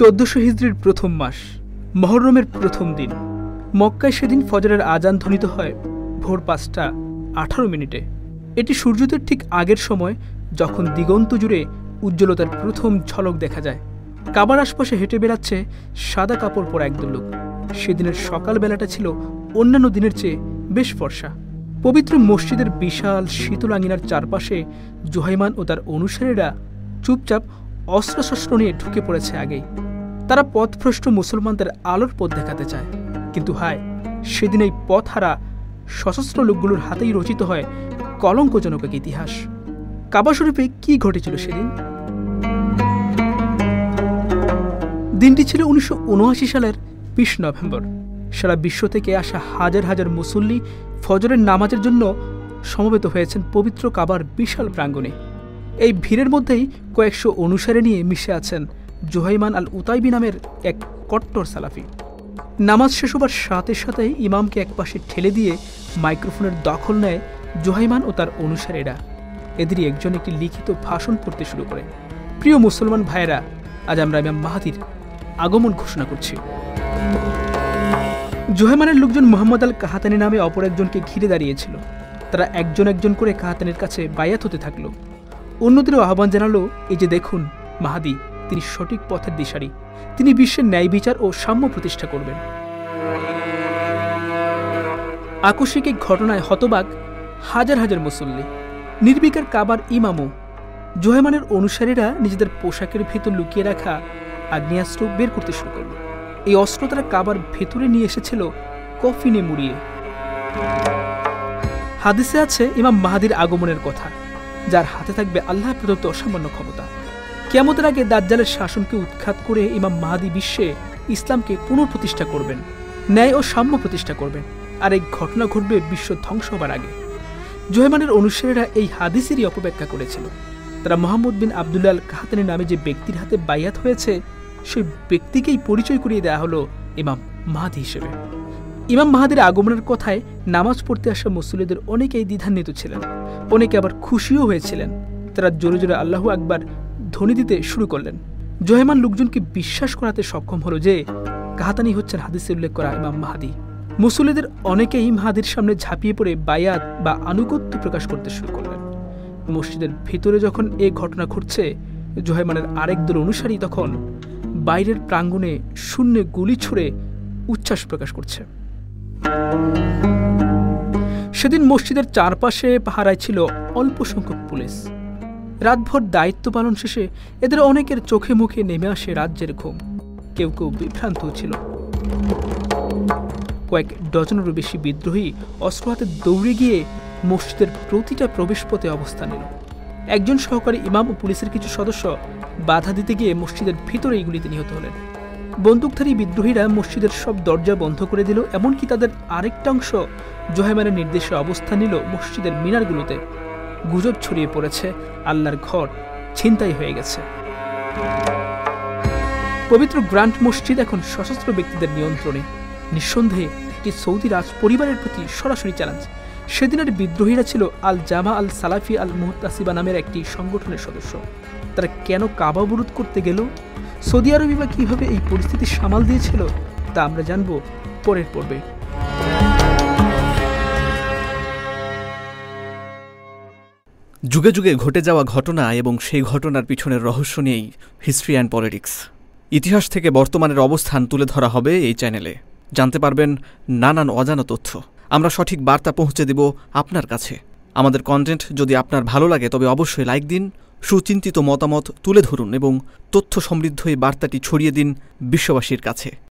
চোদ্দশো হিজড়ির প্রথম মাস, মহরমের প্রথম দিন। মক্কায় সেদিন ফজরের আজান ধ্বনিত হয় ভোর পাঁচটা আঠারো মিনিটে। এটি সূর্যোদয়ের ঠিক আগের সময় যখন দিগন্ত জুড়ে উজ্জ্বলতার প্রথম ঝলক দেখা যায়। কাবার আশপাশে হেঁটে বেড়াচ্ছে সাদা কাপড় পরা একদল লোক। সেদিনের সকালবেলাটা ছিল অন্যান্য দিনের চেয়ে বেশ ফর্সা। পবিত্র মসজিদের বিশাল শীতল আঙিনার চারপাশে জোহাইমান ও তার অনুসারীরা চুপচাপ অস্ত্রশস্ত্র নিয়ে ঢুকে পড়েছে আগেই। তারা পথভ্রষ্ট মুসলমানদের আলোর পথ দেখাতে চায়। কিন্তু হায়, সেদিন এই পথ হারা সশস্ত্র লোকগুলোর হাতেই রচিত হয় কলঙ্কজনক এক ইতিহাস। কাবা শরীফে কি ঘটেছিল সেদিন? দিনটি ছিল উনিশশো উনআশি সালের বিশ নভেম্বর। সারা বিশ্ব থেকে আসা হাজার হাজার মুসল্লি ফজরের নামাজের জন্য সমবেত হয়েছেন পবিত্র কাবার বিশাল প্রাঙ্গণে। এই ভিড়ের মধ্যেই কয়েকশো অনুসারে নিয়ে মিশে আছেন জোহাইমান আল উতাইবি নামের এক কট্টর সালাফি। নামাজ শেষ হবার সাথে সাথেই ইমামকে একপাশে ঠেলে দিয়ে মাইক্রোফোনের দখল নেয় জোহাইমান ও তার অনুসারীরা। এদেরই একজন একটি লিখিত ভাষণ পড়তে শুরু করে। প্রিয় মুসলমান ভাইয়েরা, আজ আমরা ইমাম মাহাদির আগমন ঘোষণা করছি। জোহেমানের লোকজন মোহাম্মদ আল কাহাতানি নামে অপর একজনকে ঘিরে দাঁড়িয়েছিল। তারা একজন একজন করে কাহাতানের কাছে বায়াত হতে থাকল। অন্যদেরও আহ্বান জানালো, এই যে দেখুন, মাহাদি তিনি সঠিক পথের দিশারি। তিনি বিশ্বের ন্যায় বিচার ও সাম্য প্রতিষ্ঠা করবেন। আকস্মিক এক ঘটনায় হতবাক হাজার হাজার মুসল্লি। নির্বিকার কাবার ইমামও। জোহেমানের অনুসারীরা নিজেদের পোশাকের ভেতর লুকিয়ে রাখা আগ্নেয়াস্ত্র বের করতে শুরু করল। এই অস্ত্র তারা কাবার ভেতরে নিয়ে এসেছিল কফিনে মুড়িয়ে। হাদিসে আছে ইমাম মাহাদির আগমনের কথা, যার হাতে থাকবে আল্লাহ প্রদত্ত অসামান্য ক্ষমতা। কেমতের আগে দাজ্জালের শাসনকে উৎখাত করে ইমাম মাহাদি বিশ্বে ইসলামকে পুনঃপ্রতিষ্ঠা করবেন, ন্যায় ও সাম্য প্রতিষ্ঠা করবেন। আর এই ঘটনা ঘটবে বিশ্ব ধ্বংস হবার আগে। জোহেমানের অনুসারীরা এই হাদিসেরই অপব্যাখ্যা করেছিল। তারা মোহাম্মদ বিন আবদুল্লাহ আল কাহাতানি নামে যে ব্যক্তির হাতে বাইয়াত হয়েছে, সেই ব্যক্তিকেই পরিচয় করিয়ে দেওয়া হলো ইমাম মাহাদি হিসেবে। ইমাম মাহাদির আগমনের কথায় নামাজ পড়তে আসা মুসল্লিদের অনেকেই দ্বিধান্বিত ছিলেন। অনেকে আবার খুশিও হয়েছিলেন। তারা জোরে জোরে আল্লাহু আকবার ধ্বনি দিতে শুরু করলেন। জহেমান লোকজনকে বিশ্বাস করাতে সক্ষম হলো যে কাহাতানি হচ্ছেন হাদিসে উল্লেখ করা ইমাম মাহাদি। মুসল্লিদের অনেকেই মাহাদির সামনে ঝাঁপিয়ে পড়ে বায়াত বা আনুগত্য প্রকাশ করতে শুরু করলেন। মসজিদের ভিতরে যখন এ ঘটনা ঘটছে জহেমানের আরেক দল অনুসারী তখন বাইরের প্রাঙ্গণে শূন্যে গুলি ছুড়ে উচ্ছ্বাস প্রকাশ করছে। সেদিন মসজিদের চারপাশে পাহারায় ছিল অল্প সংখ্যক পুলিশ। রাতভর দায়িত্ব পালন শেষে এদের অনেকের চোখে মুখে নেমে আসে রাজ্যের ঘুম। কেউ কেউ বিভ্রান্ত ছিল। কয়েক ডজনেরও বেশি বিদ্রোহী অস্ত্র হাতে দৌড়ে গিয়ে মসজিদের প্রতিটা প্রবেশপথে অবস্থান নিল। একজন সহকারী ইমাম ও পুলিশের কিছু সদস্য বাধা দিতে গিয়ে মসজিদের ভিতরে এইগুলিতে নিহত হলেন। বন্দুকধারী বিদ্রোহীরা মসজিদের সব দরজা বন্ধ করে দিল, এমনকি তাদের আরেকটা অংশ জোহেমানের নির্দেশে অবস্থান নিল মসজিদের মিনারগুলোতে। গুজব ছড়িয়ে পড়েছে, আল্লাহর ঘর ছিনতাই হয়ে গেছে। পবিত্র গ্রান্ট মসজিদ এখন সশস্ত্র ব্যক্তিদের নিয়ন্ত্রণে। নিঃসন্দেহে একটি সৌদি রাজ পরিবারের প্রতি সরাসরি চ্যালেঞ্জ সেদিনের বিদ্রোহীরা ছিল আল জামা আল সালাফি আল মুহতাসিবা নামের একটি সংগঠনের সদস্য। তারা কেন কাবা অবরোধ করতে গেল? সৌদি আরবই বা কীভাবে এই পরিস্থিতি সামাল দিয়েছিল, তা আমরা জানব পরের পর্বে। যুগে যুগে ঘটে যাওয়া ঘটনা এবং সেই ঘটনার পিছনের রহস্য নিয়েই হিস্ট্রি অ্যান্ড পলিটিক্স। ইতিহাস থেকে বর্তমানের অবস্থান তুলে ধরা হবে এই চ্যানেলে। জানতে পারবেন নানান অজানা তথ্য। আমরা সঠিক বার্তা পৌঁছে দেব আপনার কাছে। আমাদের কন্টেন্ট যদি আপনার ভালো লাগে, তবে অবশ্যই লাইক দিন, সুচিন্তিত মতামত তুলে ধরুন এবং তথ্য সমৃদ্ধ এই বার্তাটি ছড়িয়ে দিন বিশ্ববাসীর কাছে।